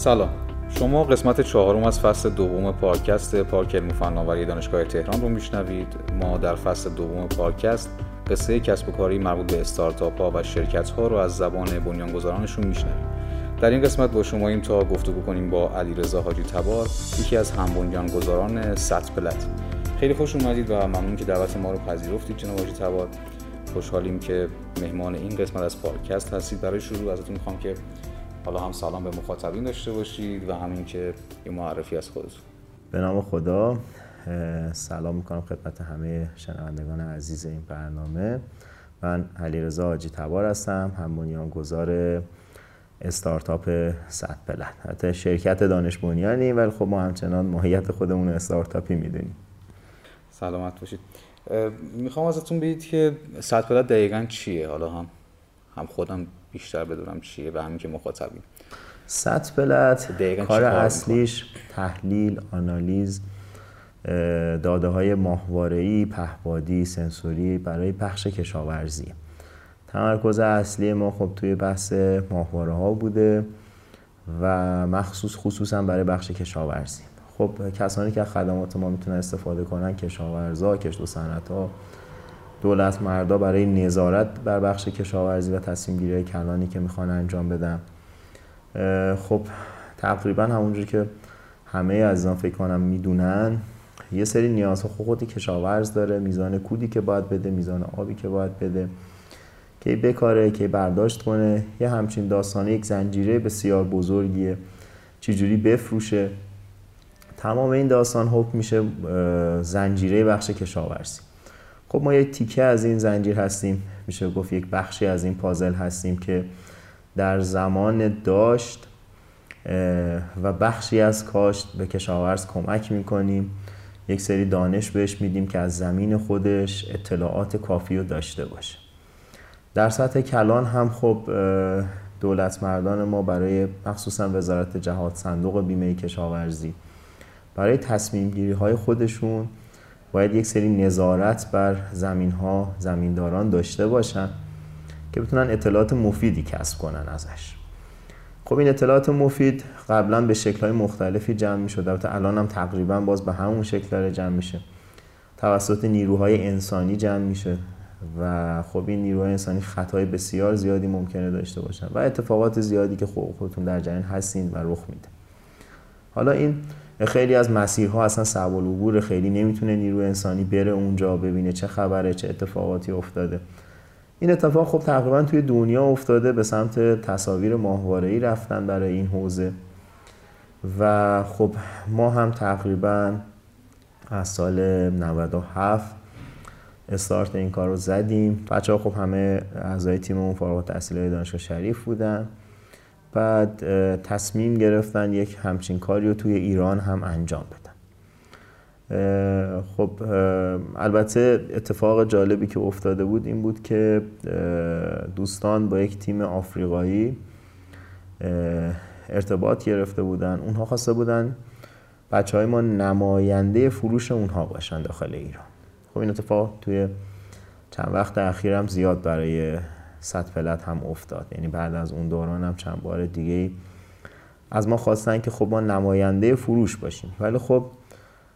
سلام. شما قسمت چهارم از فصل دوم پادکست پارک علم فناوری دانشگاه تهران رو میشنوید. ما در فصل دوم پادکست قصه کسب و کاری مربوط به استارتاپ ها و شرکت ها رو از زبان بنیانگذارانشون میشنویم. در این قسمت با شما این تا گفتگو کنیم با علیرضا حاجی تبار یکی از هم بنیانگذاران ست پلت. خیلی خوش اومدید و ممنون که دعوت ما رو پذیرفتید جناب حاجی تبار. خوشحالیم که مهمان این قسمت از پادکست هستید. برای شروع ازتون می‌خوام که حالا هم سلام به مخاطبین داشته باشید و همین که یه معرفی از خودتون. به نام خدا سلام می‌کنم خدمت همه شنوندگان عزیز این برنامه. من علیرضا حاجی تبار هستم هم بنیانگذار استارتاپ صد پلن. حتی شرکت دانش بنیانی ولی خب ما همچنان ماهیت خودمون استارتاپی می‌دونیم. سلامت باشید. می‌خوام ازتون بگید که صد پلت دقیقا چیه؟ حالا هم هم خودم بیشتر بدونم چیه و همین که مخاطبیم. ست پلت کار اصلیش تحلیل آنالیز داده های ماهواره‌ای پهبادی سنسوری برای پخش کشاورزی. تمرکز اصلی ما خب توی بحث ماهواره ها بوده و مخصوص خصوصا برای بخش کشاورزی. خب کسانی که خدمات ما می‌تونن استفاده کنن کشاورزا کشت و صنعت ها دولت مردا برای نظارت بر بخش کشاورزی و تصمیم گیری کلانی که می‌خوان انجام بدن. خب تقریبا همونجور که همه عزیزان فکر کنم می‌دونن یه سری نیازها خودی کشاورز داره میزان کودی که باید بده میزان آبی که باید بده که بکاره که برداشت کنه. یه همچین داستانه یک زنجیره بسیار بزرگیه چجوری بفروشه. تمام این داستان حکم میشه زنجیره بخش کشاورزی. خب ما یک تیکه از این زنجیر هستیم. میشه گفت یک بخشی از این پازل هستیم که در زمان داشت و بخشی از کاشت به کشاورز کمک می‌کنیم. یک سری دانش بهش میدیم که از زمین خودش اطلاعات کافی رو داشته باشه. در سطح کلان هم خب دولت مردان ما برای مخصوصا وزارت جهاد صندوق بیمه کشاورزی برای تصمیم گیری های خودشون باید یک سری نظارت بر زمین ها زمینداران داشته باشن که بتونن اطلاعات مفیدی کسب کنن ازش. خب این اطلاعات مفید قبلا به شکل های مختلفی جمع می شد البته الان هم تقریبا باز به همون شکل داره جمع میشه. توسط نیروهای انسانی جمع میشه و خب این نیروهای انسانی خطای بسیار زیادی ممکنه داشته باشن و اتفاقات زیادی که خودتون در جریان هستین و رخ میده. حالا این خیلی از مسیرها اصلا صعب العبور خیلی نمی‌تونه نیرو انسانی بره اونجا ببینه چه خبره چه اتفاقاتی افتاده. این اتفاق خب تقریبا توی دنیا افتاده به سمت تصاویر ماهواره‌ای رفتن برای این حوزه. و خب ما هم تقریبا از سال 97 استارت این کار رو زدیم. بچه ها خب همه اعضای تیممون فارغ التحصیل دانشگاه شریف بودن. بعد تصمیم گرفتن یک همچین کاری رو توی ایران هم انجام بدن. خب البته اتفاق جالبی که افتاده بود این بود که دوستان با یک تیم آفریقایی ارتباط گرفته بودن. اونها خواسته بودن بچه های ما نماینده فروش اونها باشن داخل ایران. خب این اتفاق توی چند وقت اخیرم زیاد برای صد پلت هم افتاد. یعنی بعد از اون دوران هم چند بار دیگه از ما خواستن که خب ما نماینده فروش باشیم. ولی خب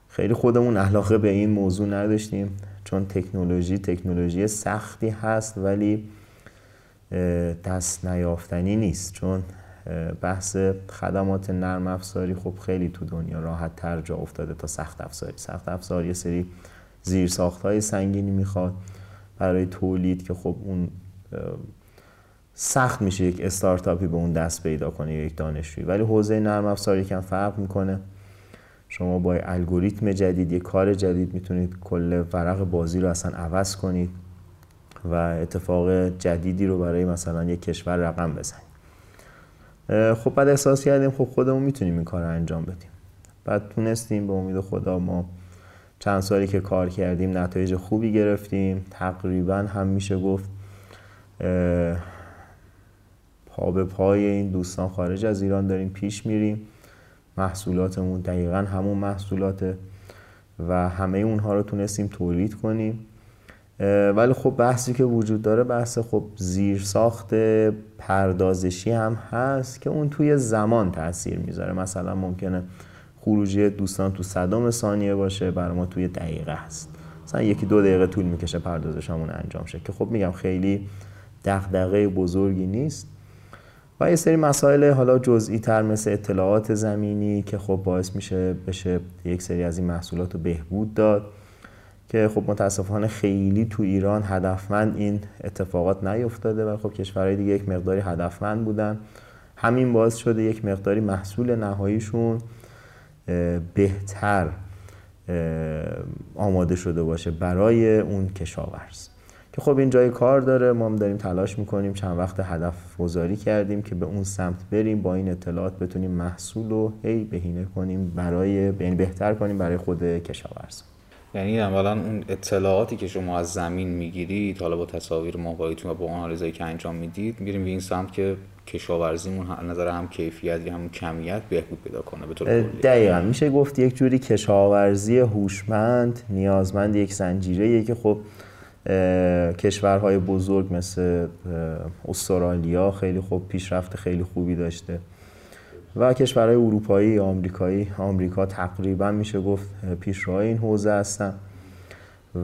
خیلی خودمون علاقه به این موضوع نداشتیم. چون تکنولوژی تکنولوژی سختی هست ولی دست نیافتنی نیست. چون بحث خدمات نرم افزاری خب خیلی تو دنیا راحت تر جا افتاده تا سخت افزاری. سخت افزاری یه سری زیر ساخت های سنگینی می‌خواد برای تولید که خب اون سخت میشه یک استارتاپی به اون دست پیدا کنه یک دانشجوی. ولی حوزه نرم افزار یکم فرق می‌کنه. شما با الگوریتم جدید یک کار جدید می‌تونید کل ورق بازی رو اصلا عوض کنید و اتفاق جدیدی رو برای مثلا یک کشور رقم بزنید. خب بعد احساس کردیم خب خودمون می‌تونیم این کار رو انجام بدیم. بعد تونستیم به امید خدا ما چند سالی که کار کردیم نتایج خوبی گرفتیم. تقریبا هم میشه گفت پا به پای این دوستان خارج از ایران داریم پیش میریم. محصولاتمون دقیقا همون محصولاته و همه اونها رو تونستیم تولید کنیم. ولی خب بحثی که وجود داره بحث خب زیر ساخت پردازشی هم هست که اون توی زمان تاثیر می‌ذاره. مثلا ممکنه خروجی دوستان تو صدام ثانیه باشه برای ما توی دقیقه هست. مثلا یکی دو دقیقه طول می‌کشه پردازش همون انجام شه که خب میگم خیلی دغدغه بزرگی نیست. و یه سری مسائل حالا جزئی تر مثل اطلاعات زمینی که خب باعث میشه بشه یک سری از این محصولات رو بهبود داد که خب متاسفانه خیلی تو ایران هدفمند این اتفاقات نیفتاده و خب کشورهای دیگه یک مقداری هدفمند بودن. همین باعث شده یک مقداری محصول نهاییشون بهتر آماده شده باشه برای اون کشاورز. که خب این جای کار داره ما هم داریم تلاش می‌کنیم چند وقت هدف گذاری کردیم که به اون سمت بریم با این اطلاعات بتونیم محصول رو هی بهینه کنیم برای یعنی بهتر کنیم برای خود کشاورز. یعنی اولا اون اطلاعاتی که شما از زمین می‌گیرید حالا با تصاویر ماهواره‌ایتون و با آنالیزایی که انجام می‌دید میریم به این سمت که کشاورزیمون نظر هم کیفیت یا هم کمیت بهبود پیدا کنه به طور دقیقا. میشه گفت یک جوری کشاورزی هوشمند نیازمند یک زنجیره که خب کشورهای بزرگ مثل استرالیا خیلی خوب پیشرفت خیلی خوبی داشته. و کشورهای اروپایی آمریکایی آمریکا تقریبا میشه گفت پیشرو این حوزه هستن.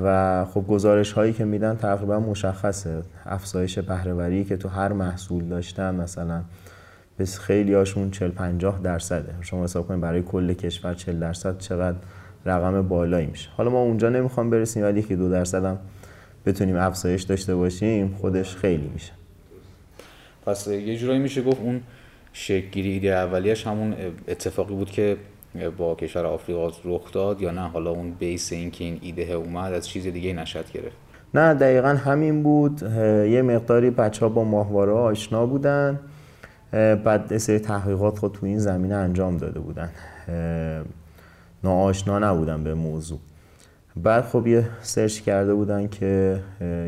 و خب گزارش هایی که میدن تقریبا مشخصه. افزایش بهرهوری که تو هر محصول داشتن مثلا بس خیلی هاشون 40 50 درصده شما حساب کنید برای کل کشور 40 درصد چقدر رقم بالایی میشه. حالا ما اونجا نمی‌خوام برسیم ولی که دو درصد هم بتونیم افزایش داشته باشیم خودش خیلی میشه. پس یه جورایی میشه گفت اون شکلگیری ایده اولیش همون اتفاقی بود که با کشور آفریقا رخ داد یا نه؟ حالا اون بیس این که این ایده اومد از چیز دیگه نشد گرفت. نه دقیقا همین بود. یه مقداری بچه ها با ماهواره آشنا بودن. بعد سری تحقیقات خود تو این زمینه انجام داده بودن. ناآشنا نبودن به موضوع. بعد خب یه سرچ کرده بودن که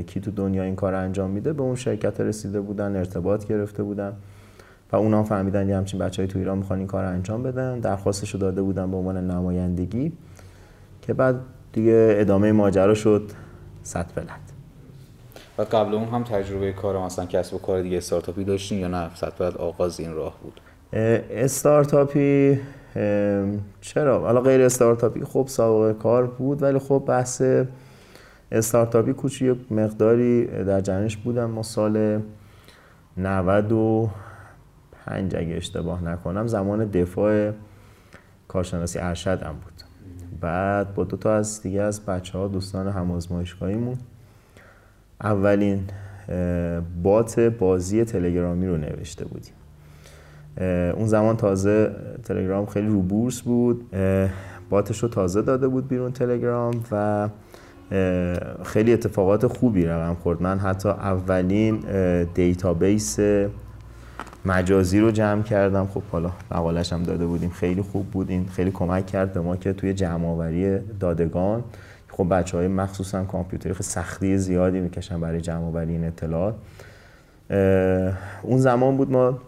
کی تو دنیا این کار انجام میده به اون شرکت رسیده بودن ارتباط گرفته بودن و اونا فهمیدن یه همچین بچه های تو ایران می‌خوان این کار انجام بدن. درخواستشو داده بودن به عنوان نمایندگی که بعد دیگه ادامه ماجرا شد صد بلد. و قبل اون هم تجربه کار مثلا کسب و کار دیگه استارتاپی داشتین یا نه؟ صد بلد آغاز این راه بود. استارتاپی چرا؟ حالا غیر استارتاپی خب سابقه کار بود ولی خب بحث استارتاپی کوچی مقداری در جنش بودم. ما سال 95 اگه اشتباه نکنم زمان دفاع کارشناسی ارشد هم بود. بعد با دو تا از دیگه از بچه ها دوستان همازمایشگاهیمون اولین bot بازی تلگرامی رو نوشته بودیم. اون زمان تازه تلگرام خیلی رو بورس بود. bot ش رو تازه داده بود بیرون تلگرام و خیلی اتفاقات خوبی رقم خورد. من حتی اولین دیتابیس مجازی رو جمع کردم. خب حالا مقالش هم داده بودیم. خیلی خوب بود. این خیلی کمک کرد به ما که توی جمع آوری دادگان خب بچه های مخصوصا کامپیوتری خیلی سختی زیادی می‌کشن برای جمع آوری این اطلاعات. اون زمان بود ما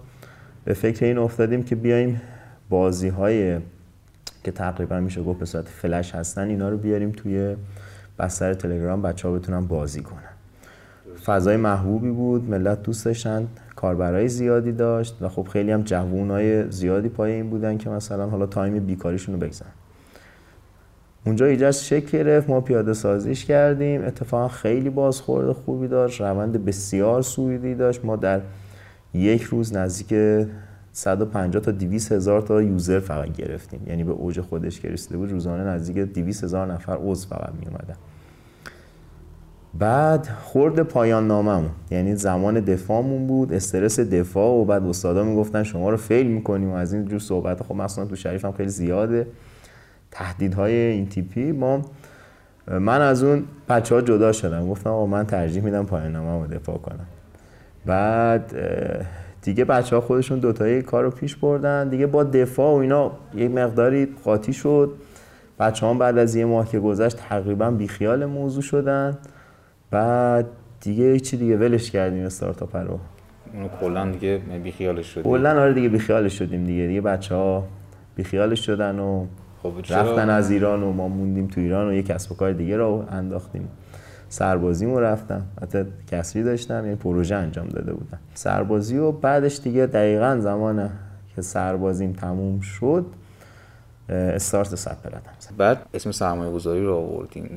به فکر این افتادیم که بیایم بازی های که تقریبا میشه گفت به صورت فلش هستن اینا رو بیاریم توی بستر تلگرام بچه ها بتونن بازی کنن. فضای محبوبی بود ملت دوست داشتن کاربرای زیادی داشت و خب خیلی هم جوونای زیادی پای این بودن که مثلا حالا تایم بیکاریشون رو بگذن اونجا ایجاز شکل گرفت ما پیاده سازیش کردیم اتفاقا خیلی بازخورد خوبی داشت روند بسیار سویدی داشت. ما در یک روز نزدیک 150 تا 200 هزار تا یوزر فقط گرفتیم. یعنی به اوج خودش که بود روزانه نزدیک 200 هزار نفر عضو فقط می اومدن. بعد خورد پایان ناممون یعنی زمان دفاعمون بود استرس دفاع و بعد استادا می‌گفتن شما رو فیل می‌کنیم و از این جور صحبت خب مثلا تو شریف هم خیلی زیاده. تهدیدهای این تیپی ما من از اون بچه ها جدا شدم. گفتم آقا من ترجیح میدم پایان نامم رو دفاع کنم. بعد دیگه بچه ها خودشون دوتایی کار رو پیش بردن. دیگه با دفاع و اینا یک مقداری قاطی شد. بچه هم بعد از یه ماه که گذشت تقریبا بیخیال موضوع شدن. بعد دیگه چی دیگه ولش کردیم استارتاپ رو. اونو کلا دیگه بیخیالش شدیم. کلا آره دیگه بیخیالش شدیم دیگه. دیگه بچه ها بیخیالش شدن و خب رفتن از ایران و ما موندیم تو ایران و یه کسب و کار دیگه رو انداختیم. سربازی رفتم. حتی کسری داشتم یعنی پروژه انجام داده بودم. سربازی و بعدش دیگه دقیقا زمان که سربازیم تموم شد استارت صد پلت بعد اسم سرمایه گذاری رو آوردین.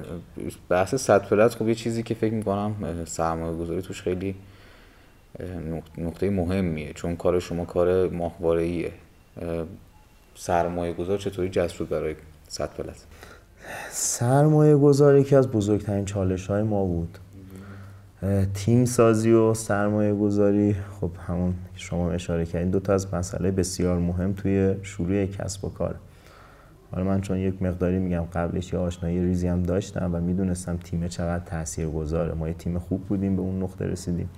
بحث صد پلت خب یه چیزی که فکر می‌کنم سرمایه گذاری توش خیلی نقطه مهمیه. چون کار شما کار ماهواره سرمایه گذار چطوری جذب برای صد پلت؟ سرمایه گذار یکی از بزرگترین چالش های ما بود. تیم سازی و سرمایه گذاری. خب همون شما اشاره کردین دو تا از مسئله بسیار مهم توی شروع کسب و کار. حالا من چون یک مقداری میگم قبلش یه آشنایی ریزی هم داشتم و می‌دونستم تیم چقدر تاثیر گذاره ما یه تیم خوب بودیم به اون نقطه رسیدیم.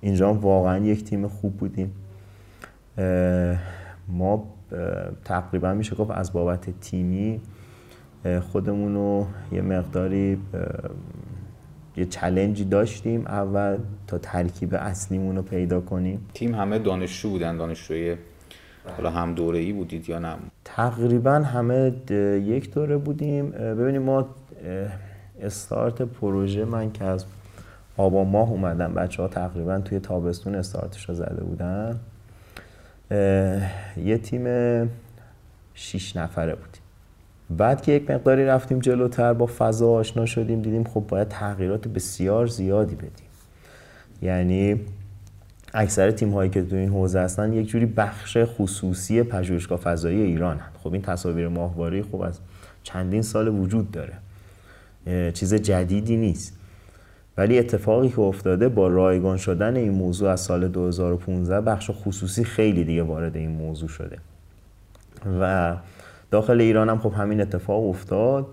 اینجا واقعا یک تیم خوب بودیم. ما تقریبا میشه گفت از بابت تیمی خودمون رو یه مقداری یه چلنجی داشتیم اول تا ترکیب اصلیمون رو پیدا کنیم. تیم همه دانشجو بودن دانشجوی حالا هم دوره ای بودید یا نه؟ تقریبا همه یک دوره بودیم. ببینیم ما استارت پروژه من که از آبا ماه اومدم بچه ها تقریبا توی تابستون استارتش رو زده بودن. یه تیم شیش نفره بودیم. بعد که یک مقداری رفتیم جلوتر با فضا آشنا شدیم دیدیم خب باید تغییرات بسیار زیادی بدیم. یعنی اکثر تیم هایی که تو این حوزه هستن یک جوری بخش خصوصی پژوهشگاه فضایی ایران هست خب این تصاویر ماهواره خب از چندین سال وجود داره. چیز جدیدی نیست. ولی اتفاقی که افتاده با رایگان شدن این موضوع از سال 2015 بخش خصوصی خیلی دیگه وارد این موضوع شده. و داخل ایران هم خب همین اتفاق افتاد.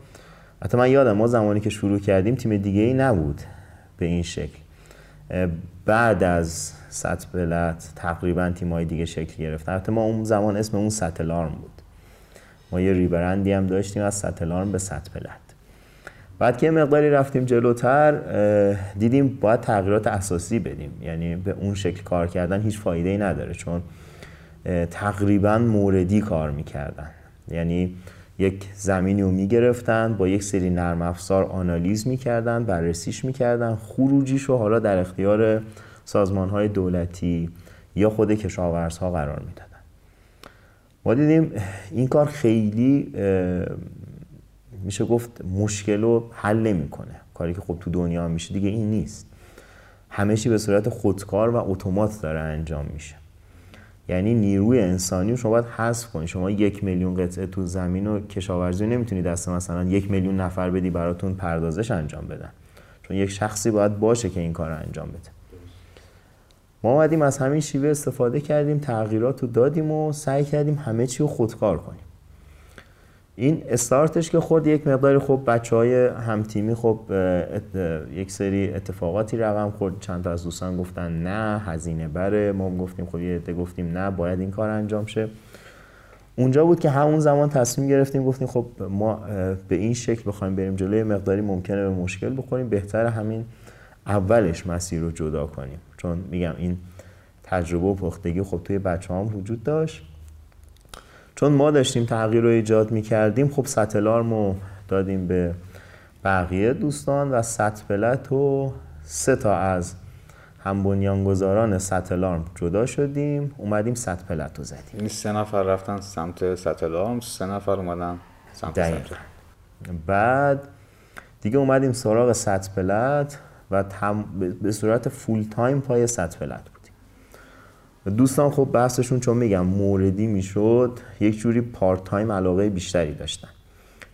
حتی من یادم ما زمانی که شروع کردیم تیم دیگه ای نبود به این شکل. بعد از ست بلت تقریبا تیمای دیگه شکل گرفتن. البته ما اون زمان اسم اون ستلارم بود. ما یه ریبرندی هم داشتیم از ستلارم به ست بلت بعد که مقداری رفتیم جلوتر دیدیم باید تغییرات اساسی بدیم. یعنی به اون شکل کار کردن هیچ فایده ای نداره چون تقریبا موردی کار می‌کردن. یعنی یک زمینی رو می‌گرفتن با یک سری نرم افزار آنالیز می‌کردن بررسیش می‌کردن خروجیش رو حالا در اختیار سازمان های دولتی یا خود کشاورزها قرار می‌دادن. ما دیدیم این کار خیلی میشه گفت مشکل رو حل نمی‌کنه. کاری که خب تو دنیا میشه دیگه این نیست. همه چی به صورت خودکار و اتومات داره انجام میشه. یعنی نیروی انسانی رو شما باید حذف کنید شما یک میلیون قطعه تو زمین و کشاورزی نمی‌تونید دست مثلا یک میلیون نفر بدی براتون پردازش انجام بدن. چون یک شخصی باید باشه که این کار رو انجام بده. ما اومدیم از همین شیوه استفاده کردیم تغییرات رو دادیم و سعی کردیم همه چی رو خودکار کنیم. این استارتش که خود یک مقداری خب بچه های همتیمی خب یک سری اتفاقاتی رقم خورد. چند تا از دوستان گفتن نه هزینه بره. ما گفتیم خب یه گفتیم نه باید این کار انجام شه. اونجا بود که همون زمان تصمیم گرفتیم گفتیم خب ما به این شکل بخوایم بریم جلوی مقداری ممکنه به مشکل بخوریم. بهتر همین اولش مسیر رو جدا کنیم. چون میگم این تجربه و پختگی خب توی بچه وجود داشت. چون ما داشتیم تغییر رو ایجاد می کردیم خب ستلارم رو دادیم به بقیه دوستان و ستپلت و سه تا از هم بنیانگذاران ستلارم جدا شدیم اومدیم ستپلت رو زدیم. این یعنی سه نفر رفتن سمت ستلارم سه نفر اومدن سمت ستلارم بعد دیگه اومدیم سراغ SatPlat و به صورت full time پای SatPlat دوستان خب بحثشون چون میگم موردی می‌شد یک جوری part time علاقه بیشتری داشتن.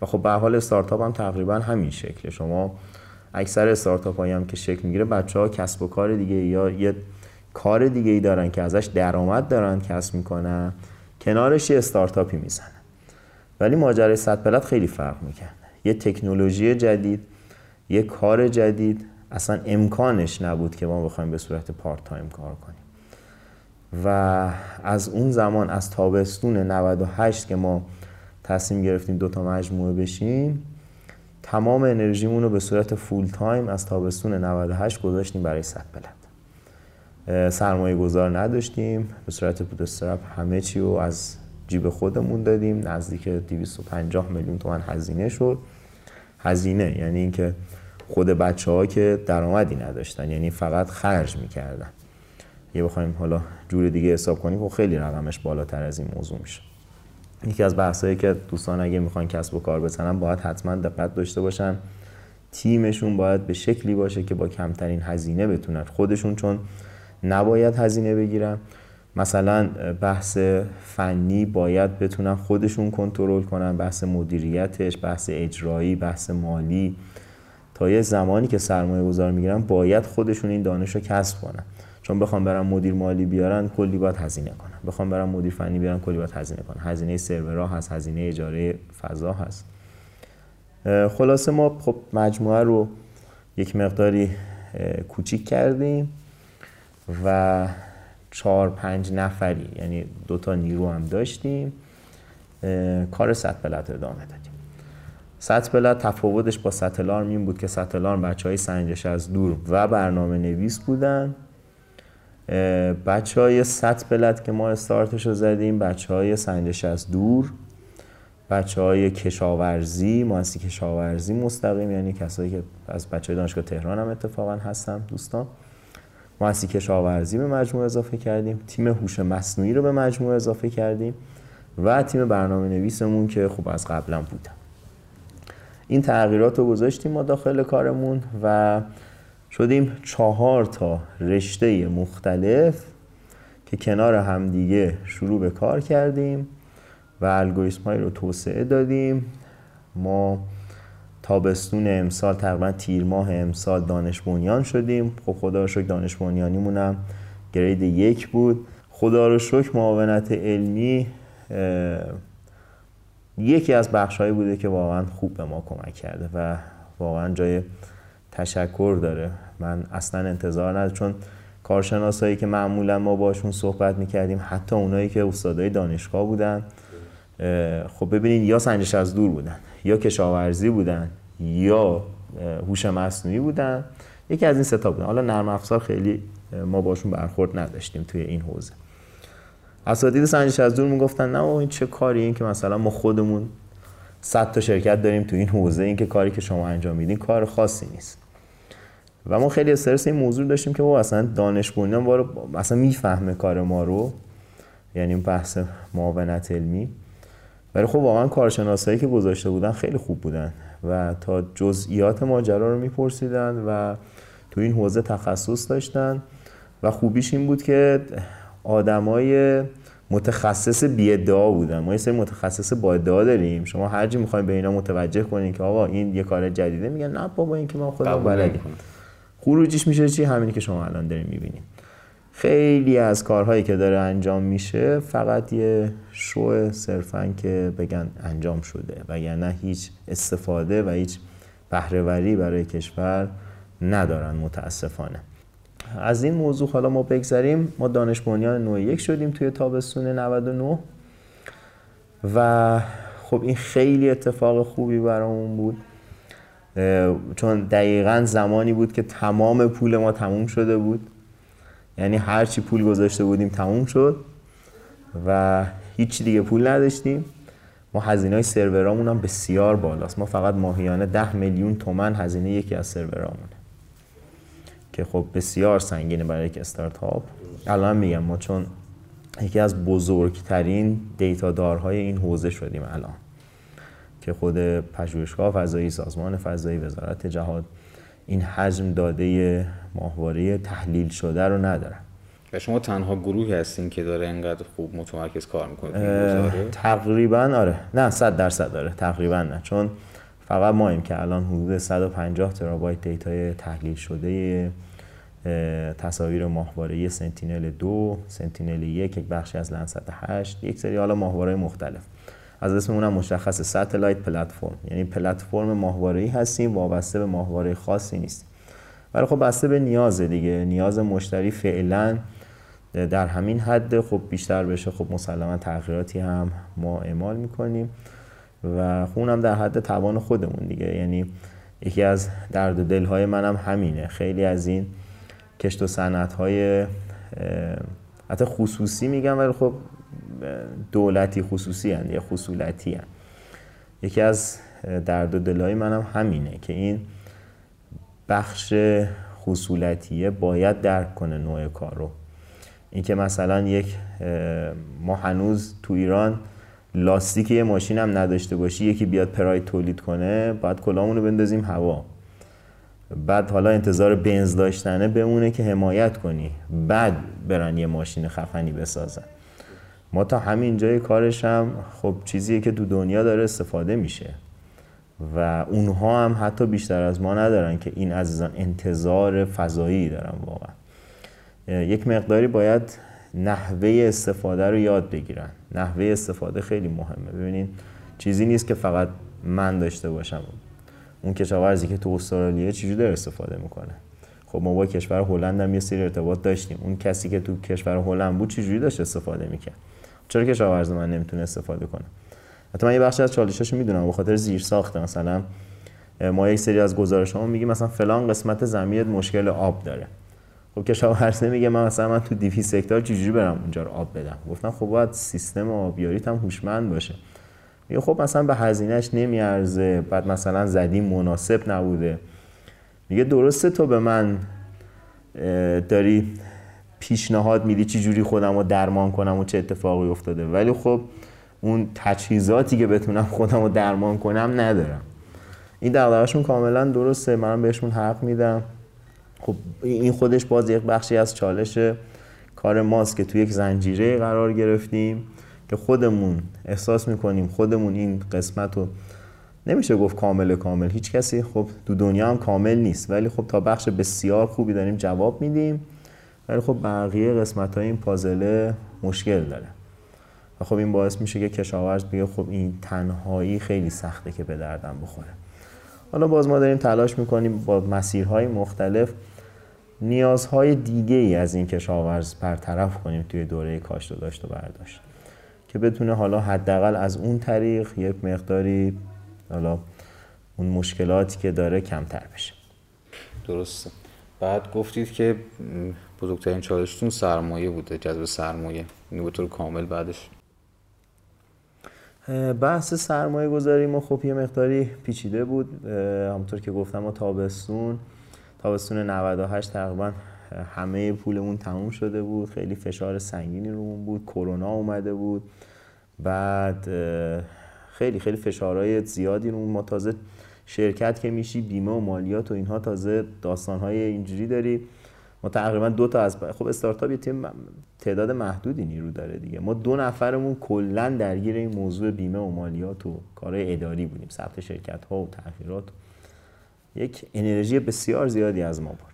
و خب به حال استارتاپ هم تقریبا همین شکله. شما اکثر استارتاپ هایی هم که شکل می‌گیره بچه ها کسب و کار دیگه یا یه کار دیگه ای دارن که ازش درآمد دارن کسب می‌کنن کنارش یه استارتاپی می‌زنن. ولی ماجرای SatPlat خیلی فرق می‌کنه یه تکنولوژی جدید یه کار جدید اصلا امکانش نبود که ما بخوایم به صورت part time کار کنیم. و از اون زمان از تابستون 98 که ما تصمیم گرفتیم دوتا مجموعه بشیم تمام انرژیمون رو به صورت full time از تابستون 98 گذاشتیم برای SatPlat سرمایه گذار نداشتیم به صورت بودسترپ همه چی رو از جیب خودمون دادیم. نزدیک 250 میلیون تومن هزینه شد. هزینه یعنی اینکه خود بچه ها که درآمدی نداشتن یعنی فقط خرج می‌کردن. یه بخوایم حالا جور دیگه حساب کنیم خب خیلی رقمش بالاتر از این موضوع میشه. یکی از بحثایی که دوستان اگه می‌خوان کسب و کار بزنن باید حتما دقت داشته باشن. تیمشون باید به شکلی باشه که با کمترین هزینه بتونن خودشون چون نباید هزینه بگیرن. مثلا بحث فنی باید بتونن خودشون کنترل کنن بحث مدیریتش بحث اجرایی بحث مالی. تا یه زمانی که سرمایه گذار می‌گیرن باید خودشون این دانش رو کسب کنن. چون بخوام برم مدیر مالی بیارن کلی باید هزینه کنن بخوام برم مدیر فنی بیارن کلی باید هزینه کنن هزینه سرورها هست هزینه اجاره فضا هست. خلاصه ما خب مجموعه رو یک مقداری کوچیک کردیم و چهار پنج نفری یعنی دوتا نیرو هم داشتیم. کار سطح بلد ادامه دادیم. سطح بلد تفاوتش با سطح بود که سطح بچه های سنجش از دور و برنامه نویس بودن. بچه های سطح بلد که ما استارتش رو زدیم بچه های سنجش از دور بچه های کشاورزی مؤسسی کشاورزی مستقیم یعنی کسایی که از بچه های دانشگاه تهران هم اتفاقا هستم دوستان. مؤسسی کشاورزی به مجموعه اضافه کردیم. تیم هوش مصنوعی رو به مجموعه اضافه کردیم. و تیم برنامه نویسمون که خوب از قبلا بودم این تغییرات رو گذاشتیم ما داخل کارمون و شدیم چهار تا رشته مختلف که کنار همدیگه شروع به کار کردیم و الگوریتم رو توسعه دادیم. ما تابستون امسال تقریبا تیر ماه امسال دانش بنیان شدیم. خب خدا رو شکر دانش بنیانیمون گرید یک بود. خدا رو شکر معاونت علمی یکی از بخشهایی بوده که واقعا خوب به ما کمک کرده و واقعا جای تشکر داره. من اصلا انتظار ندارم چون کارشناسایی که معمولا ما باشون صحبت می‌کردیم حتی اونایی که استادای دانشگاه بودن خب ببینید یا سنجش از دور بودن یا کشاورزی بودن یا هوش مصنوعی بودن یکی از این ستا بودن. حالا نرم افزار خیلی ما باشون برخورد نداشتیم توی این حوزه. اساتید سنجش از دور می‌گفتن نه این چه کاری این که مثلا ما خودمون 100 تا شرکت داریم تو این حوزه این که کاری که شما انجام میدین کار خاصی نیست. و ما خیلی استرس این موضوع داشتیم که با اصلا دانش بنیان وارو اصلا می‌فهمه کار ما رو یعنی بحث معاونت علمی. ولی خب واقعا کارشناسایی که گذاشته بودن خیلی خوب بودن و تا جزئیات ماجرا رو میپرسیدن و تو این حوزه تخصص داشتن. و خوبیش این بود که آدمای متخصص بی ادعا بودن ما یه سری متخصص با ادعا داریم. شما هر جی می‌خوایم به اینا متوجه کنین که آقا این یه کار جدیده میگن نه بابا این که ما خودمون بلدیم خروجیش میشه چی؟ همینی که شما الان داریم می‌بینیم خیلی از کارهایی که داره انجام میشه فقط یه شو صرفا که بگن انجام شده وگرنه هیچ استفاده و هیچ بهرهوری برای کشور ندارن متاسفانه. از این موضوع حالا ما بگذاریم ما دانش بنیان نوع یک شدیم توی تابستون 99 و خب این خیلی اتفاق خوبی برامون بود. چون دقیقا زمانی بود که تمام پول ما تموم شده بود. یعنی هر چی پول گذاشته بودیم تموم شد و هیچ دیگه پول نداشتیم. ما هزینه های سرورامون هم بسیار بالاست. ما فقط ماهیانه ده میلیون تومن هزینه یکی از سرورامونه. که خب بسیار سنگینه برای یک استارتاپ. الان میگم ما چون یکی از بزرگترین دیتادارهای این حوزه شدیم الان که خود پژوهشگاه فضایی سازمان فضایی وزارت جهاد این حجم داده ماهواره تحلیل شده رو ندارن و شما تنها گروهی هستین که داره اینقدر خوب متمرکز کار می‌کنه تقریبا آره. نه صد درصد داره تقریبا نه. چون فقط ماییم که الان حدود 150 ترابایت data ی تحلیل شده تصاویر ماهواره Sentinel دو Sentinel یک یک بخشی از Landsat هشت. یک سری حالا ماهواره مختلف. از اسم اونم مشخص satellite platform. یعنی پلتفرم ماهواره‌ای هستیم وابسته به ماهواره خاصی نیستیم. ولی خب بسته به نیاز دیگه. نیاز مشتری فعلا در همین حد. خب بیشتر بشه. خب مسلما تغییراتی هم ما اعمال می‌کنیم. و خونم در حد توان خودمون دیگه. یعنی یکی از درد و دلهای منم همینه. خیلی از این کشت و صنعت های حتی خصوصی میگم ولی خب دولتی خصوصی هن یا خصولتی هن. یکی از درد و دلهای منم همینه که این بخش خصولتیه باید درک کنه نوع کار رو. اینکه مثلا یک ما هنوز تو ایران لاستیک یه ماشین هم نداشته باشی یکی بیاد پراید تولید کنه باید کلامون رو بندازیم هوا. بعد حالا انتظار بنز داشتنه بمونه که حمایت کنی. بعد برن یه ماشین خفنی بسازن. ما تا همین جای کارش هم خب چیزیه که دو دنیا داره استفاده میشه. و اونها هم حتی بیشتر از ما ندارن که این عزیزان انتظار فضایی دارن واقعا. یک مقداری باید نحوه استفاده رو یاد بگیرن. نحوه استفاده خیلی مهمه. ببینید چیزی نیست که فقط من داشته باشم. اون کشاورزی که تو استرالیا چجوری داره استفاده می‌کنه؟ خب ما با کشور هلند هم یه سری ارتباط داشتیم. اون کسی که تو کشور هلند بود چجوری داشت استفاده می‌کرد؟ چرا کشاورز من نمی‌تونه استفاده کنه؟ حتی من یه بخشی از چالشاشو می‌دونم. به خاطر زیر ساخته. مثلا ما یک سری از گزارش ها میگیم مثلا فلان قسمت زمین مشکل آب داره. خب کشاورز نمیگه من مثلا من تو 200 هکتار چجوری برم اونجا رو آب بدم؟ گفتم خب باید سیستم آبیاریت هم هوشمند باشه. میگه خب مثلا به هزینهش نمیارزه بعد مثلا زدی مناسب نبوده. میگه درسته تو به من داری پیشنهاد میدی چی جوری خودم رو درمان کنم و چه اتفاقی افتاده ولی خب اون تجهیزاتی که بتونم خودم رو درمان کنم ندارم. این دقدقهشون کاملا درسته. من بهشون حق میدم. خب این خودش باز یک بخشی از چالش کار ماست که توی یک زنجیره قرار گرفتیم که خودمون احساس می‌کنیم خودمون این قسمت رو نمیشه گفت کامل کامل. هیچ کسی خب دو دنیا هم کامل نیست. ولی خب تا بخش بسیار خوبی داریم جواب میدیم. ولی خب بقیه قسمت های این پازله مشکل داره. و خب این باعث میشه که کشاورز بگه خب این تنهایی خیلی سخته که به دردم بخوره. حالا باز ما داریم تلاش می‌کنیم با مسیرهای مختلف نیازهای دیگه ای از این کشاورز برطرف کنیم توی دوره کاشت و داشت و برداشت. که بتونه حالا حداقل از اون طریق یک مقداری حالا اون مشکلاتی که داره کمتر بشه. درسته. بعد گفتید که بزرگترین چالشتون سرمایه بوده جذب سرمایه. اینو به طور کامل بعدش بحث سرمایه گذاری ما خب یه مقداری پیچیده بود. همونطور که گفتم ما تابستون تابستون 98 تقریبا همه پولمون تموم شده بود. خیلی فشار سنگینی رومون بود. کرونا اومده بود. بعد خیلی خیلی فشارهای زیادی رو ما تازه شرکت که میشی بیمه و مالیات و اینها تازه داستانهای اینجوری داری ما تقریبا دو تا از خب استارتاپ تیم تعداد محدودی نیرو داره دیگه. ما دو نفرمون کلا درگیر این موضوع بیمه و مالیات و کارهای اداری بودیم ثبت شرکت ها و تغییرات. یک انرژی بسیار زیادی از ما بود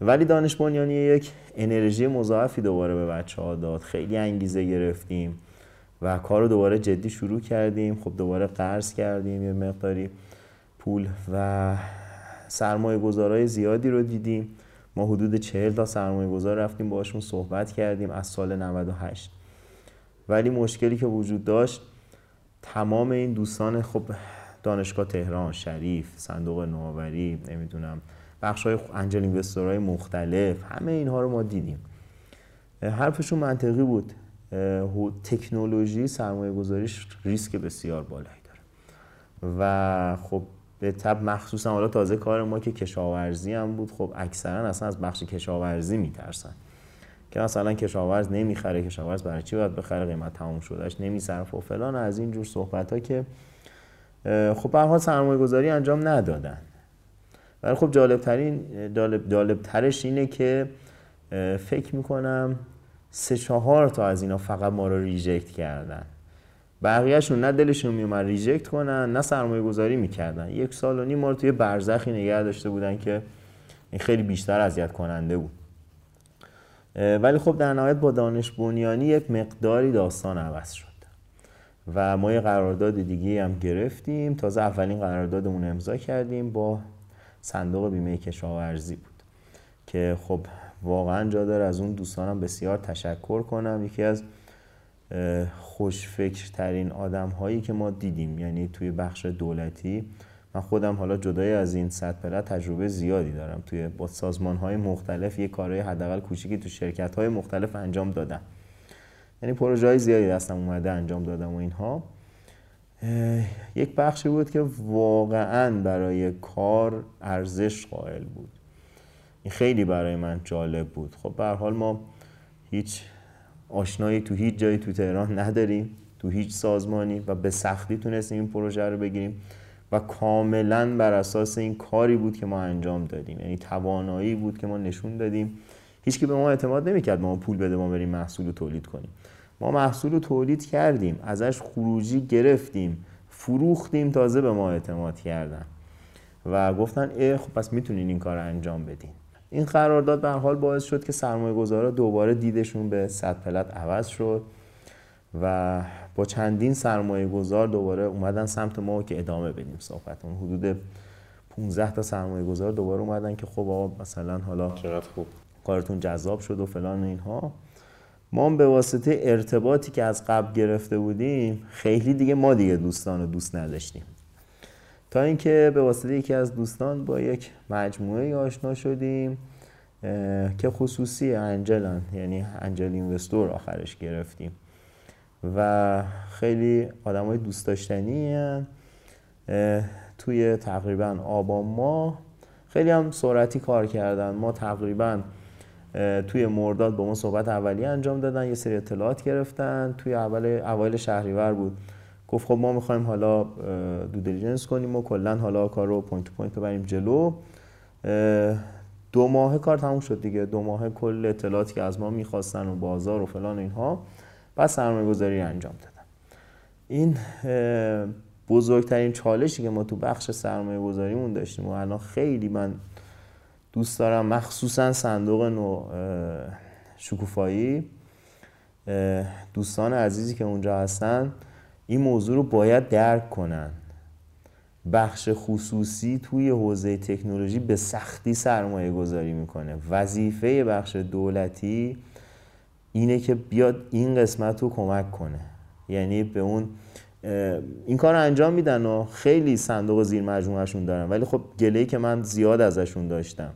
ولی دانش بنیانی یک انرژی مضاعفی دوباره به بچه ها داد. خیلی انگیزه گرفتیم و کار رو دوباره جدی شروع کردیم. خب دوباره قرض کردیم یه مقداری پول و سرمایه گذارای زیادی رو دیدیم. ما حدود چهل تا سرمایه گذار رفتیم باشون صحبت کردیم از سال 98 ولی مشکلی که وجود داشت تمام این دوستان خب دانشگاه تهران شریف صندوق نوآوری نمی‌دونم بخش های انجل اینوستورهای مختلف همه اینها رو ما دیدیم. حرفشون منطقی بود. تکنولوژی سرمایه گذاریش ریسک بسیار بالایی داره. و خب به تب مخصوصا حالا تازه کار ما که کشاورزی هم بود خب اکثرا اصلا از بخش کشاورزی میترسن. که مثلا کشاورز نمی‌خره کشاورز برای چی باید بخره قیمت تموم شدهش نمیصرف و فلان. از این جور صحبت ها که خب به سرمایه گذاری انجام ندادن. ولی خب جالب ترین جالب ترش اینه که فکر می‌کنم سه چهار تا از اینا فقط ما رو reject کردن. بقیهشون نه دلشون میومد reject کنن نه سرمایه گذاری می‌کردن. یک سال و نیم ما رو توی برزخی نگه داشته بودن که این خیلی بیشتر اذیت کننده بود. ولی خب در نهایت با دانش بنیانی یک مقداری داستان عوض شد. و ما یه قرارداد دیگه هم گرفتیم. تازه اولین قراردادمون امضا کردیم با صندوق بیمه کشاورزی بود. که خب واقعا جا داره از اون دوستانم بسیار تشکر کنم. یکی از خوشفکرترین آدم هایی که ما دیدیم یعنی توی بخش دولتی من خودم حالا جدای از این صد پله تجربه زیادی دارم. توی با سازمان های مختلف یه کارهای حداقل کوچیکی تو شرکت های مختلف انجام دادم. یعنی پروژه های زیادی دستم اومده انجام دادم و اینها. یک بخشی بود که واقعا برای کار ارزش قائل بود. این خیلی برای من جالب بود. خب به حال ما هیچ آشنایی تو هیچ جایی تو تهران نداریم تو هیچ سازمانی و به سختی تونستیم این پروژه رو بگیریم و کاملا بر اساس این کاری بود که ما انجام دادیم. یعنی توانایی بود که ما نشون دادیم. هیچ که به ما اعتماد نمی‌کرد ما پول بده ما بریم محصول رو تولید کنیم. ما محصول رو تولید کردیم ازش خروجی گرفتیم فروختیم تازه به ما اعتماد کردن. و گفتن ای خب پس می‌تونین این کار رو انجام بدین. این قرارداد به حال باعث شد که سرمایه گذارا دوباره دیدشون به صد پلت عوض شد و با چندین سرمایه گذار دوباره اومدن سمت ما که ادامه بدیم صحبتمون حدود 15 تا سرمایه گذار دوباره اومدن که خب آقا مثلا حالا چقدر خوب. کارتون جذاب شد و فلان اینها. ما به واسطه ارتباطی که از قبل گرفته بودیم خیلی دیگه ما دیگه دوستان رو دوست نداشتیم. تا اینکه به واسطه یکی از دوستان با یک مجموعه آشنا شدیم که خصوصی انجلن یعنی انجل اینوستور آخرش گرفتیم. و خیلی آدم های دوست داشتنی توی تقریبا آبان ما خیلی هم سرعتی کار کردن. ما تقریبا توی مرداد با ما صحبت اولیه انجام دادن یه سری اطلاعات گرفتن. توی اول اوایل شهریور بود. گفت خب ما می‌خوایم حالا due diligence کنیم و کلا حالا کار رو point to point ببریم جلو. دو ماه کار تموم شد دیگه. دو ماه کل اطلاعاتی که از ما می‌خواستن و بازار و فلان اینها بعد سرمایه گذاری انجام دادن. این بزرگترین چالشی که ما تو بخش سرمایه گذاریمون داشتیم و الان خیلی من دوست دارم مخصوصا صندوق نو شکوفایی. دوستان عزیزی که اونجا هستن این موضوع رو باید درک کنن. بخش خصوصی توی حوزه تکنولوژی به سختی سرمایه گذاری می‌کنه. وظیفه بخش دولتی اینه که بیاد این قسمت رو کمک کنه. یعنی به اون این کار رو انجام میدن و خیلی صندوق زیر مجموعهشون دارن. ولی خب گلهی که من زیاد ازشون داشتم.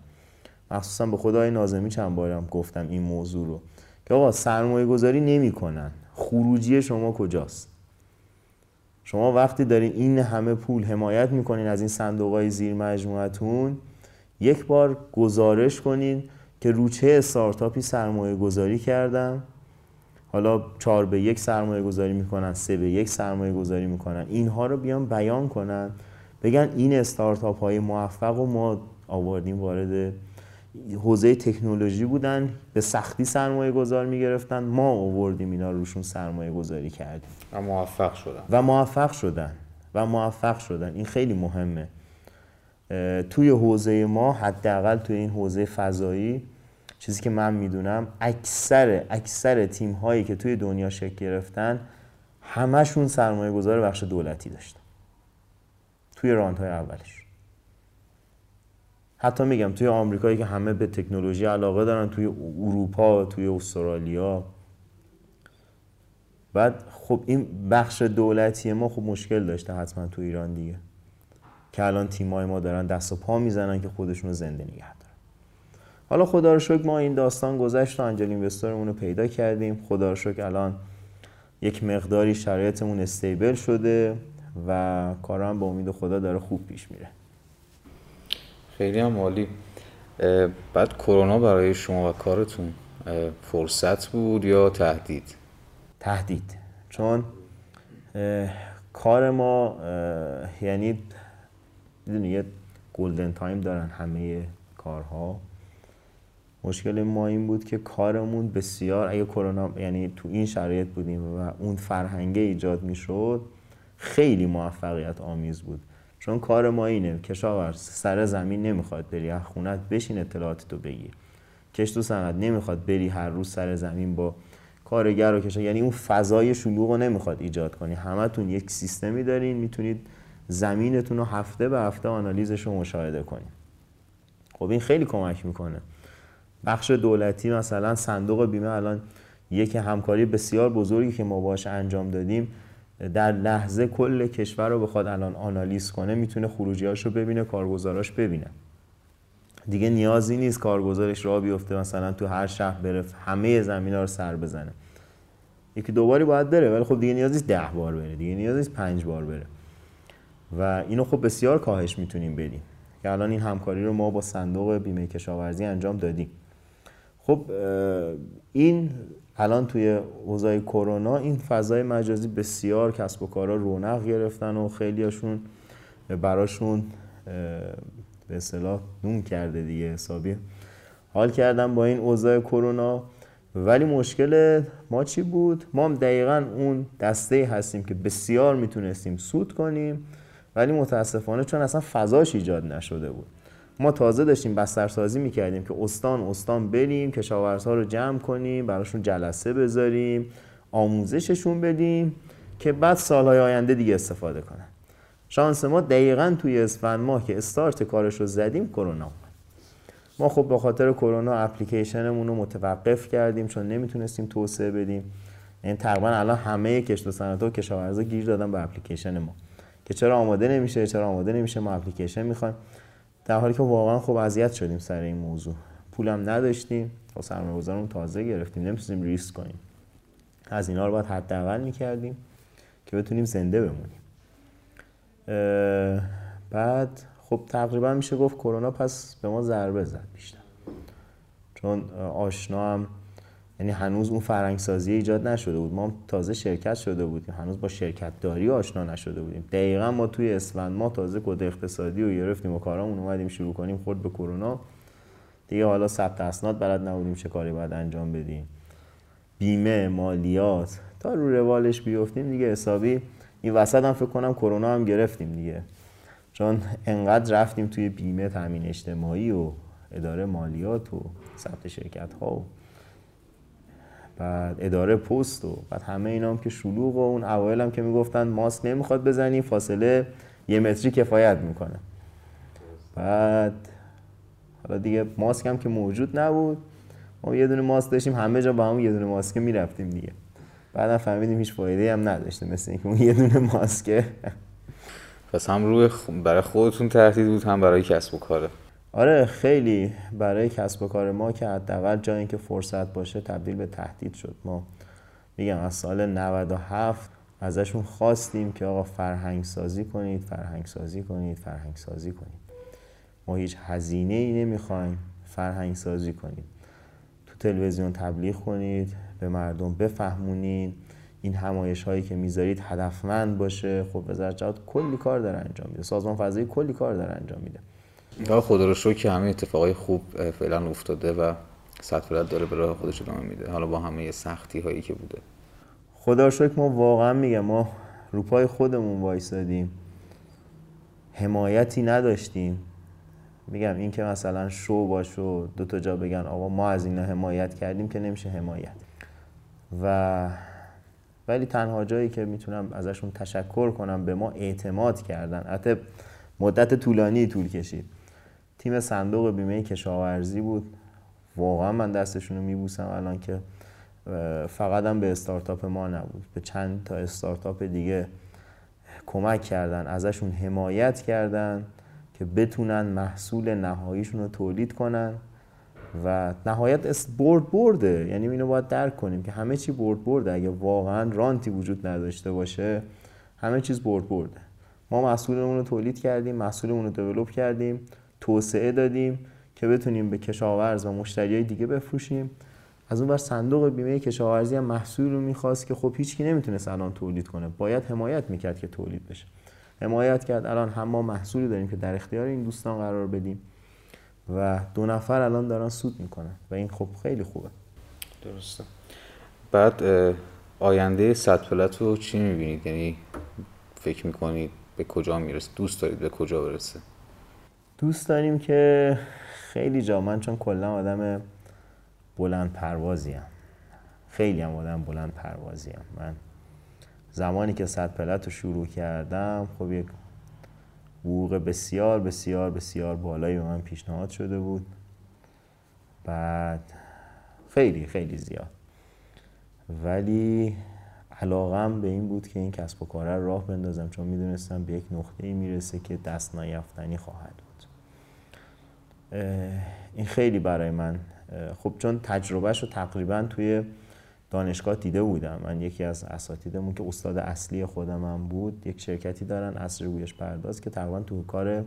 مخصوصا به خدای نازمی چند بارم گفتم این موضوع رو. که آقا سرمایه گذاری نمی کنن خروجی شما کجاست؟ شما وقتی دارین این همه پول حمایت می‌کنین از این صندوق های زیر مجموعتون یک بار گزارش کنین که روچه استارتاپی سرمایه گذاری کردم حالا چهار به یک سرمایه گذاری می‌کنن سه به یک سرمایه گذاری می‌کنن. اینها رو بیان بیان کنن بگن این استارتاپ های موفق و ما آوردیم وارد حوزه تکنولوژی بودن به سختی سرمایه گذار می‌گرفتن. ما آوردیم اینا روشون سرمایه گذاری کردیم. و موفق شدن. و موفق شدن. و موفق شدن. این خیلی مهمه. توی حوزه ما حداقل توی این حوزه فضایی چیزی که من می‌دونم اکثر اکثر تیم هایی که توی دنیا شکل گرفتن همشون سرمایه گذار بخش دولتی داشتن. توی راند های اولش. حتی میگم توی آمریکایی که همه به تکنولوژی علاقه دارن توی اروپا توی استرالیا. بعد خب این بخش دولتی ما خب مشکل داشته حتما تو ایران دیگه. که الان تیمای ما دارن دست و پا می‌زنن که خودشون رو زنده نگه دارن. حالا خدا رو شکر ما این داستان گذشت و انجل اینوستورمون رو پیدا کردیم. خدا رو شکر الان یک مقداری شرایطمون استیبل شده و کارم با امید خدا داره خوب پیش میره. خیلی هم عالی. بعد کرونا برای شما و کارتون فرصت بود یا تهدید؟ تهدید. چون کار ما یعنی می‌دونی یه golden time دارن همه کارها. مشکل ما این بود که کارمون بسیار اگه کرونا یعنی تو این شرایط بودیم و اون فرهنگه ایجاد می‌شد خیلی موفقیت آمیز بود. چون کار ما اینه کشاورز سر زمین نمی‌خواد بری از خونت بشین اطلاعاتتو بگیر. کشت و صنعت نمی‌خواد بری هر روز سر زمین با کارگر و کشا یعنی اون فضای شلوغ رو نمی‌خواد ایجاد کنی. همتون یک سیستمی دارین می‌تونید زمینتون رو هفته به هفته آنالیزش رو مشاهده کنید خب این خیلی کمک می‌کنه. بخش دولتی مثلا صندوق بیمه الان یک همکاری بسیار بزرگی که ما باش انجام دادیم در لحظه کل کشور رو بخواد الان آنالیز کنه می‌تونه خروجیاش رو ببینه کارگزاراش ببینه. دیگه نیازی نیست کارگزارش را بیفته مثلا تو هر شهر بره همه زمین ها رو سر بزنه. یکی دو باری باید بره ولی خب دیگه نیازی ده بار بره دیگه نیازی پنج بار بره. و اینو خب بسیار کاهش می‌تونیم بدیم. که الان این همکاری رو ما با صندوق بیمه کشاورزی انجام دادیم. خب این الان توی اوضاع کرونا این فضای مجازی بسیار کسب و کارا رونق گرفتن و خیلیاشون براشون به اصطلاح نون کرده دیگه حسابی. حال کردم با این اوضاع کرونا. ولی مشکل ما چی بود؟ ما هم دقیقا اون دسته هستیم که بسیار می‌تونستیم سود کنیم ولی متاسفانه چون اصلا فضاش ایجاد نشده بود. ما تازه داشتیم بسترسازی می‌کردیم که استان استان بریم کشاورزها رو جمع کنیم براشون جلسه بذاریم آموزششون بدیم که بعد سالهای آینده دیگه استفاده کنن. شانس ما دقیقا توی اسفند ماه که استارت کارش رو زدیم کرونا ما خب به خاطر کرونا اپلیکیشنمون رو متوقف کردیم چون نمی‌تونستیم توسعه بدیم. این یعنی تقریبا الان همه کشت و صنعت و کشاورزا گیر دادن به اپلیکیشن ما. که چرا آماده نمیشه چرا آماده نمیشه ما اپلیکیشن می‌خوایم. در حالی که واقعا خب اذیت شدیم سر این موضوع. پولم نداشتیم با سرمایه‌گذارمون تازه گرفتیم نمی‌تونیم ریسک کنیم. از اینا رو باید حداقل می‌کردیم که بتونیم زنده بمونیم. بعد خب تقریبا میشه گفت کرونا پس به ما ضربه زد بیشتر. چون آشنا هم یعنی هنوز اون فرنگسازی ایجاد نشده بود. ما تازه شرکت شده بودیم. هنوز با شرکت داری آشنا نشده بودیم. دقیقا ما توی اسفند ما تازه کد اقتصادی رو گرفتیم و کارامون اومدیم شروع کنیم خود به کرونا. دیگه حالا ثبت اسناد بلد نبودیم چه کاری باید انجام بدیم. بیمه مالیات تا رو روالش بیفتیم دیگه حسابی. این وسط هم فکر کنم کرونا هم گرفتیم دیگه. چون انقدر رفتیم توی بیمه تامین اجتماعی و اداره مالیات و ثبت شرکت ها و بعد اداره پست و بعد همه اینا هم که شلوغ و اون اوایل هم که می‌گفتن ماسک نمی‌خواد بزنی فاصله یه متری کفایت می‌کنه. بعد حالا دیگه ماسک هم که موجود نبود. ما یه دونه ماسک داشتیم همه جا با هم یه دونه ماسک می‌رفتیم دیگه. بعدم فهمیدیم هیچ فایده هم نداشته مثل اینکه اون یه دونه ماسکه. پس هم روی برای خودتون تهدید بود هم برای کسب و کاره. آره خیلی برای کسب و کار ما که حداقل جایی که فرصت باشه تبدیل به تهدید شد. ما میگم از سال 97 ازشون خواستیم که آقا فرهنگ سازی کنید فرهنگ سازی کنید فرهنگ سازی کنید. ما هیچ هزینه ای نمی‌خوایم فرهنگ سازی کنید. تو تلویزیون تبلیغ کنید به مردم بفهمونید. این همایش هایی که می‌ذارید هدفمند باشه. خب وزارت کلی کار داره انجام میده. سازمان فضایی کلی کار داره انجام میده. یا خدا رو شکر که همه اتفاقای خوب فعلا افتاده و صد داره به راه خودش ادامه میده. حالا با همه سختی هایی که بوده. خدا رو شکر ما واقعا میگم ما روپای خودمون وایسادیم. حمایتی نداشتیم. میگم این که مثلا شو باش و دو تا جا بگن آقا ما از اینا حمایت کردیم که نمیشه حمایت. و ولی تنها جایی که می‌تونم ازشون تشکر کنم به ما اعتماد کردن. حتی مدت طولانی طول کشید. تیم صندوق بیمه کشاورزی بود. واقعا من دستشون رو میبوسم الان که فقط هم به استارتاپ ما نبود. به چند تا استارتاپ دیگه کمک کردن ازشون حمایت کردن که بتونن محصول نهاییشون رو تولید کنن. و نهایت برد برده. یعنی اینو باید درک کنیم که همه چی برد برده. اگه واقعا رانتی وجود نداشته باشه همه چیز برد برده. ما محصولمون رو تولید کردیم محصولمون رو دیولپ کردیم. توسعه دادیم که بتونیم به کشاورز و مشتریای دیگه بفروشیم. از اون بر صندوق بیمه کشاورزی هم محصول رو می‌خواست که خب هیچکی نمی‌تونست الان تولید کنه. باید حمایت می‌کرد که تولید بشه. حمایت کرد. الان هم ما محصولی داریم که در اختیار این دوستان قرار بدیم و دو نفر الان دارن سود می‌کنن و این خب خیلی خوبه. درسته. بعد آینده صد رو چی می‌بینید؟ یعنی فکر می‌کنید به کجا می‌رسه؟ دوست دارید به کجا برسه؟ دوست داریم که خیلی جا من چون کلا آدم بلند پروازیم. خیلی هم آدم بلند پروازیم. من زمانی که صد پلت رو شروع کردم خب یک حقوق بسیار بسیار بسیار بالایی به من پیشنهاد شده بود. بعد خیلی خیلی زیاد. ولی علاقم به این بود که این کسب و کار راه بندازم چون می‌دونستم به یک نقطه می‌رسه که دست نیافتنی خواهد بود. این خیلی برای من خب چون تجربهش رو تقریبا توی دانشگاه دیده بودم. من یکی از اساتیدمون که استاد اصلی خودم بود یک شرکتی دارن اصر گویش پرداز که تقریبا تو کار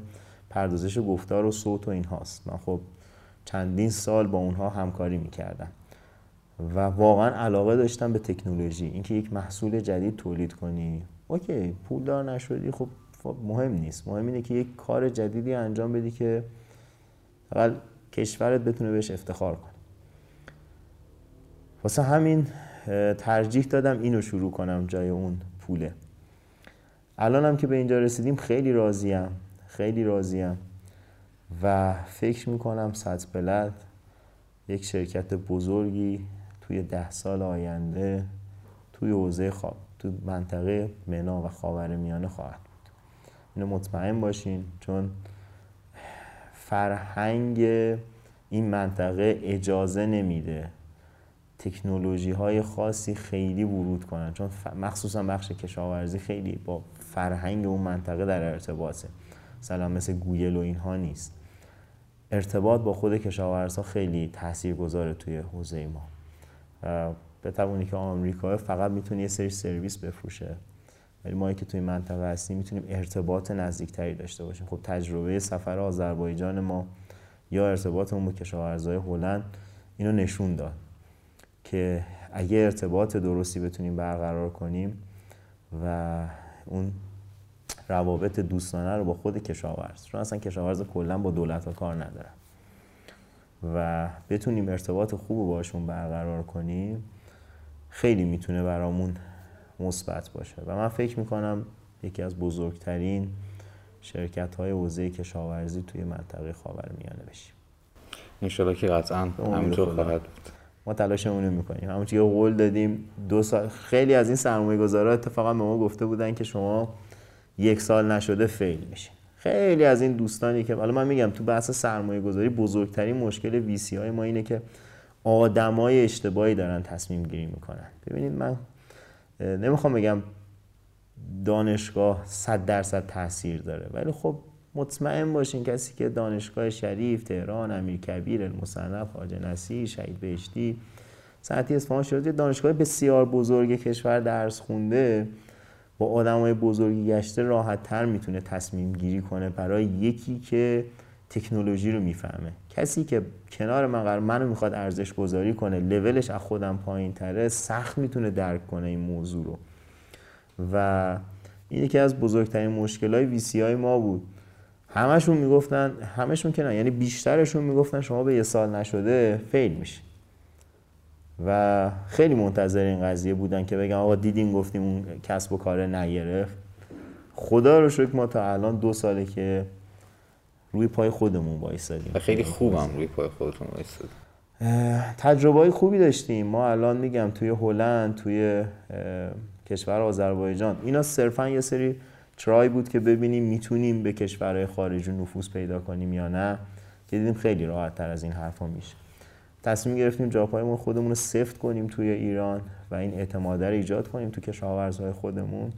پردازش گفتار و صوت و این هاست من خب چندین سال با اونها همکاری می‌کردم و واقعا علاقه داشتم به تکنولوژی. اینکه یک محصول جدید تولید کنی اوکی پول دار نشدی خب مهم نیست. مهم اینه که یک کار جدیدی انجام بدی که فقط کشورت بتونه بهش افتخار کنه. واسه همین ترجیح دادم اینو شروع کنم جای اون پوله. الانم که به اینجا رسیدیم خیلی راضیم خیلی راضیم و فکر می‌کنم صد بلد یک شرکت بزرگی توی ده سال آینده توی حوزه خواب تو منطقه منا و خاور میانه خواهد بود. اینو مطمئن باشین چون فرهنگ این منطقه اجازه نمیده. تکنولوژی های خاصی خیلی ورود کنن. چون مخصوصا بخش کشاورزی خیلی با فرهنگ اون منطقه در ارتباطه. مثلا مثل گوگل و اینها نیست. ارتباط با خود کشاورزها خیلی تأثیر گذاره توی حوزه ما. بتوانی که آمریکا فقط می‌تونه یه سری سرویس بفروشه. ولی ما که توی منطقه هستیم می‌تونیم ارتباط نزدیکتری داشته باشیم. خب تجربه سفر آذربایجان ما یا ارتباطمون با کشاورزای هلند اینو نشون داد که اگه ارتباط درستی بتونیم برقرار کنیم و اون روابط دوستانه رو با خود کشاورز چون اصلا کشاورز کلا با دولت ها کار ندارن و بتونیم ارتباط خوب باشون برقرار کنیم خیلی می‌تونه برامون مثبت باشه. و من فکر می‌کنم یکی از بزرگترین شرکت های حوزه کشاورزی توی منطقه خاورمیانه بشیم. انشالله که قطعا همینطور خواهد بود. ما تلاشمون رو می‌کنیم. همون که قول دادیم دو سال خیلی از این سرمایه گذارا اتفاقا به ما گفته بودن که شما یک سال نشده فیل میشه خیلی از این دوستانی که حالا من میگم تو بحث سرمایه گذاری بزرگترین مشکل ویسی های ما اینه که آدمای اشتباهی دارن تصمیم گیری می‌کنن. ببینید من نمی‌خوام بگم دانشگاه صد درصد تاثیر داره ولی خب مطمئن باشین کسی که دانشگاه شریف تهران امیرکبیر المصنف خواجه نصیر شهید بهشتی ساعتی اصفهان شده دانشگاه بسیار بزرگ کشور درس خونده با آدمای بزرگی گشته راحت تر می‌تونه تصمیم گیری کنه برای یکی که تکنولوژی رو می‌فهمه. کسی که کنار من قرار منو می‌خواد ارزش گذاری کنه لولش از خودم پایین تره سخت می‌تونه درک کنه این موضوع رو. و این یکی از بزرگترین مشکل های ویسی های ما بود. همشون می‌گفتن همشون که نه یعنی بیشترشون می‌گفتن شما به یه سال نشده فیل میشه و خیلی منتظر این قضیه بودن که بگم آقا دیدین گفتیم اون کسب و کار نگرفت. خدا رو شکر ما تا الان دو ساله که روی پای خودمون وایسادیم. خیلی خوبم روی پای خودتون وایسادیم. تجربه های خوبی داشتیم. ما الان میگم توی هلند توی کشور آذربایجان. اینا صرفا یه سری ترای بود که ببینیم می‌تونیم به کشورهای خارجی نفوذ پیدا کنیم یا نه. که دیدیم خیلی راحت تر از این حرفا میشه. تصمیم گرفتیم جاپایمون خودمون رو سفت کنیم توی ایران و این اعتماد رو ایجاد کنیم تو کشاورزهای خودمون.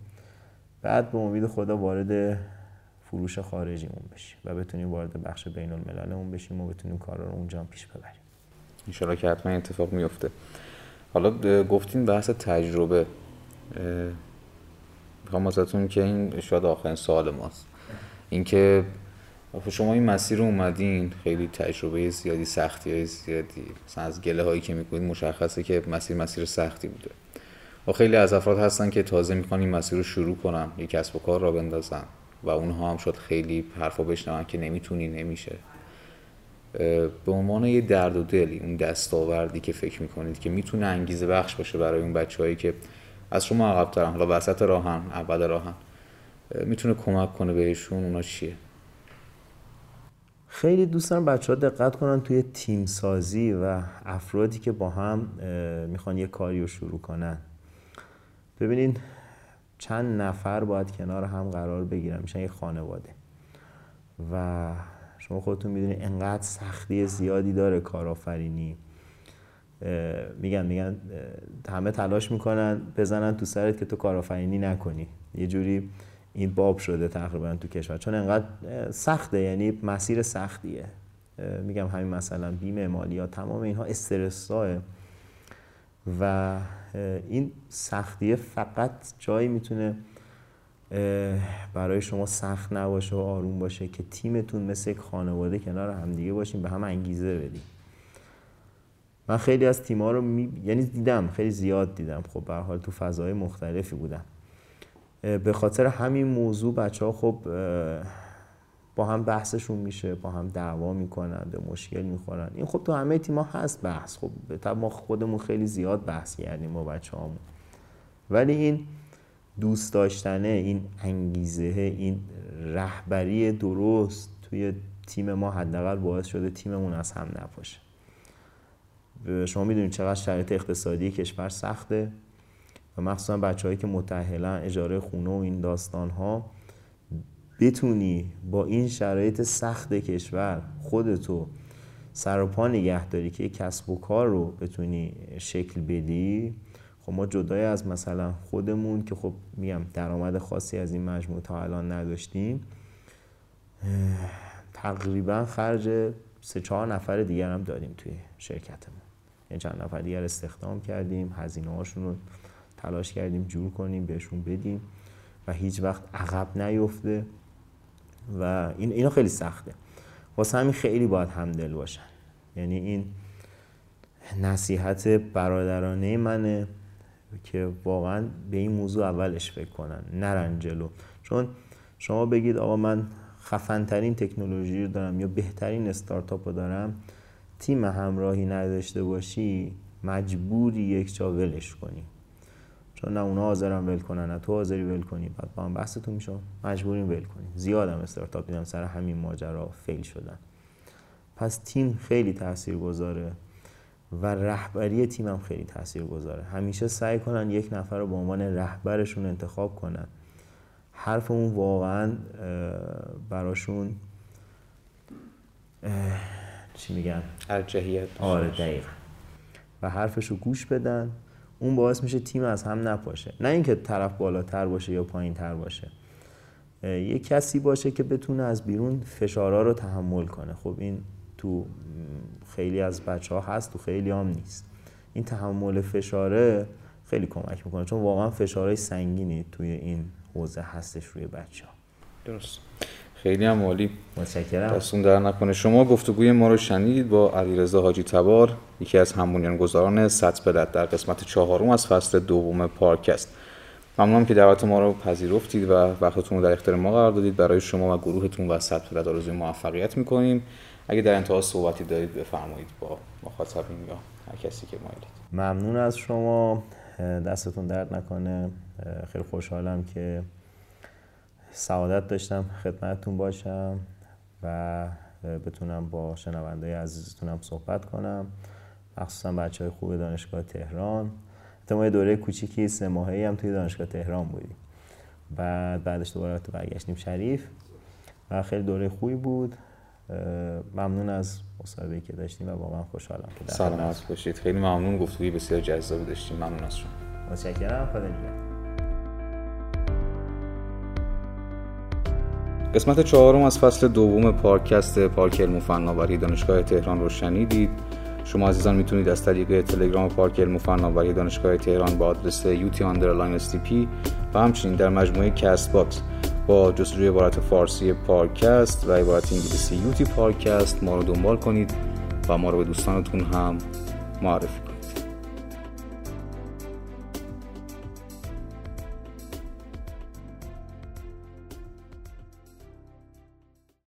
بعد به امید خدا وارد فروش خارجیمون بشیم و بتونیم وارد بخش بین المللمون بشیم و بتونیم کارا رو اونجا پیش ببریم. انشالله که حتما اتفاق میفته حالا گفتین بحث تجربه. می‌خوام ازتون که این شاید آخرین سوال ماست. اینکه شما این مسیر رو اومدین خیلی تجربه زیادی سختی های زیادی مثلا از گله هایی که می‌کنید مشخصه که مسیر مسیر سختی بوده. و خیلی از افراد هستن که تازه می‌خوان این مسیر رو شروع کنن یک کسب و کار را بندازن. و اونها هم شد خیلی حرفا بشنون که نمی‌تونی نمیشه. به عنوان یه درد و دلی اون دستاوردی که فکر می‌کنید که می‌تونه انگیزه بخش باشه برای اون بچههایی که از شما عقب ترن حالا وسط راهن اول راهن می‌تونه کمک کنه بهشون اونا چیه؟ خیلی دوست دارم بچه ها دقت کنن توی تیم سازی و افرادی که با هم می‌خوان یه کاری رو شروع کنن. ببینین چند نفر باید کنار هم قرار بگیرن میشن یه خانواده. و شما خودتون می‌دونید انقدر سختی زیادی داره کارآفرینی. میگن میگن همه تلاش می‌کنن بزنن تو سرت که تو کارآفرینی نکنی. یه جوری این باب شده تقریبا تو کشور. چون انقدر سخته یعنی مسیر سختیه. میگم همین مثلا بیمه مالیات تمام اینها استرساه و این سختیه فقط جایی می‌تونه برای شما سخت نباشه و آروم باشه که تیمتون مثل یک خانواده کنار همدیگه باشین به هم انگیزه بدین. من خیلی از تیم‌ها رو می... یعنی دیدم خیلی زیاد دیدم. خب به حال تو فضای مختلفی بودم به خاطر همین موضوع بچه ها خب با هم بحثشون میشه با هم دعوا می‌کنن به مشکل می‌خورن. این خب تو همه تیما هست بحث. خب ما خودمون خیلی زیاد بحث کردیم با بچه همون ولی این دوست داشتنه این انگیزه این رهبری درست توی تیم ما حداقل باعث شده تیممون از هم نپاشه. شما می‌دونید چقدر شرایط اقتصادی کشور سخته. و مخصوصا بچههایی که متحلا اجاره خونه و این داستان ها بتونی با این شرایط سخت کشور خودتو سر و پا نگه داری که کسب و کار رو بتونی شکل بدی خب ما جدای از مثلا خودمون که خب میگم درآمد خاصی از این مجموعه تا الان نداشتیم تقریبا خرج سه چهار نفر دیگر هم داریم توی شرکتمون. یعنی چند نفر دیگر استخدام کردیم هزینه هاشون رو تلاش کردیم جور کنیم بهشون بدیم و هیچ وقت عقب نیفته. و این اینا خیلی سخته. واسه همین خیلی باید همدل باشن. یعنی این نصیحت برادرانه منه که واقعا به این موضوع اولش فکر کنن نرن جلو. چون شما بگید آقا من خفنترین تکنولوژی رو دارم یا بهترین استارتاپ رو دارم تیم همراهی نداشته باشی مجبوری یک جا ولش کنی. چون نه اونا حاضرن ول کنن نه تو حاضری ول کنی. بعد با هم بحثتون میشه. مجبوریم ول کنیم. زیادم استارتاپ دیدم سر همین ماجرا فیل شدن. پس تیم خیلی تاثیر گذاره و رهبری تیم هم خیلی تاثیر گذاره همیشه سعی کنن یک نفر رو به عنوان رهبرشون انتخاب کنن. حرف اون واقعا براشون چی میگن؟ ارجحیت. آره دقیقا. و حرفش رو گوش بدن. اون باعث میشه تیم از هم نپاشه. نه اینکه طرف بالاتر باشه یا پایین تر باشه یه کسی باشه که بتونه از بیرون فشارها رو تحمل کنه. خب این تو خیلی از بچه ها هست تو خیلی هم نیست. این تحمل فشاره خیلی کمک می‌کنه. چون واقعا فشارهای سنگینی توی این حوزه هستش روی بچه ها درست. خیلی هم عالی. متشکرم. دستون در نکنه. شما گفتگوی ما رو شنید با علیرضا حاجی تبار یکی از همونیان گذاران سطح بلد در قسمت چهارم از فصل دوم پارکست ممنونم که دعوت ما رو پذیرفتید و وقتتون رو در اختیار ما قرار دادید. برای شما و گروهتون و سطح بلد آرزوی موفقیت می‌کنیم. اگه در انتها صحبتی دارید بفرمایید با مخاطبین یا هر کسی که مایلید. ممنون از شما. دستتون درد نکنه. خیلی خوشحالم که سعادت داشتم خدمتتون باشم و بتونم با شنونده عزیزتونم صحبت کنم. مخصوصا بچه های خوب دانشگاه تهران. ما یه دوره کوچیکی سه ماهی هم توی دانشگاه تهران بودیم. بعد بعدش دوباره تو برگشتیم شریف. و خیلی دوره خوبی بود. ممنون از مصاحبه که داشتیم و واقعا خوشحالم که سلامت باشید. خیلی ممنون. گفتگوی بسیار جذابی داشتیم. ممنون از شما. متشکرم. خدا قسمت چهارم از فصل دوم پارکست پارک علم و فناوری دانشگاه تهران رو شنیدید شما عزیزان می‌تونید از طریق تلگرام پارک علم و فناوری دانشگاه تهران با آدرس UT underline P و همچنین در مجموعه Castbox با جستجوی عبارت فارسی پارکست و عبارت انگلیسی UT پارکست ما رو دنبال کنید و ما رو به دوستانتون هم معرفی کنید.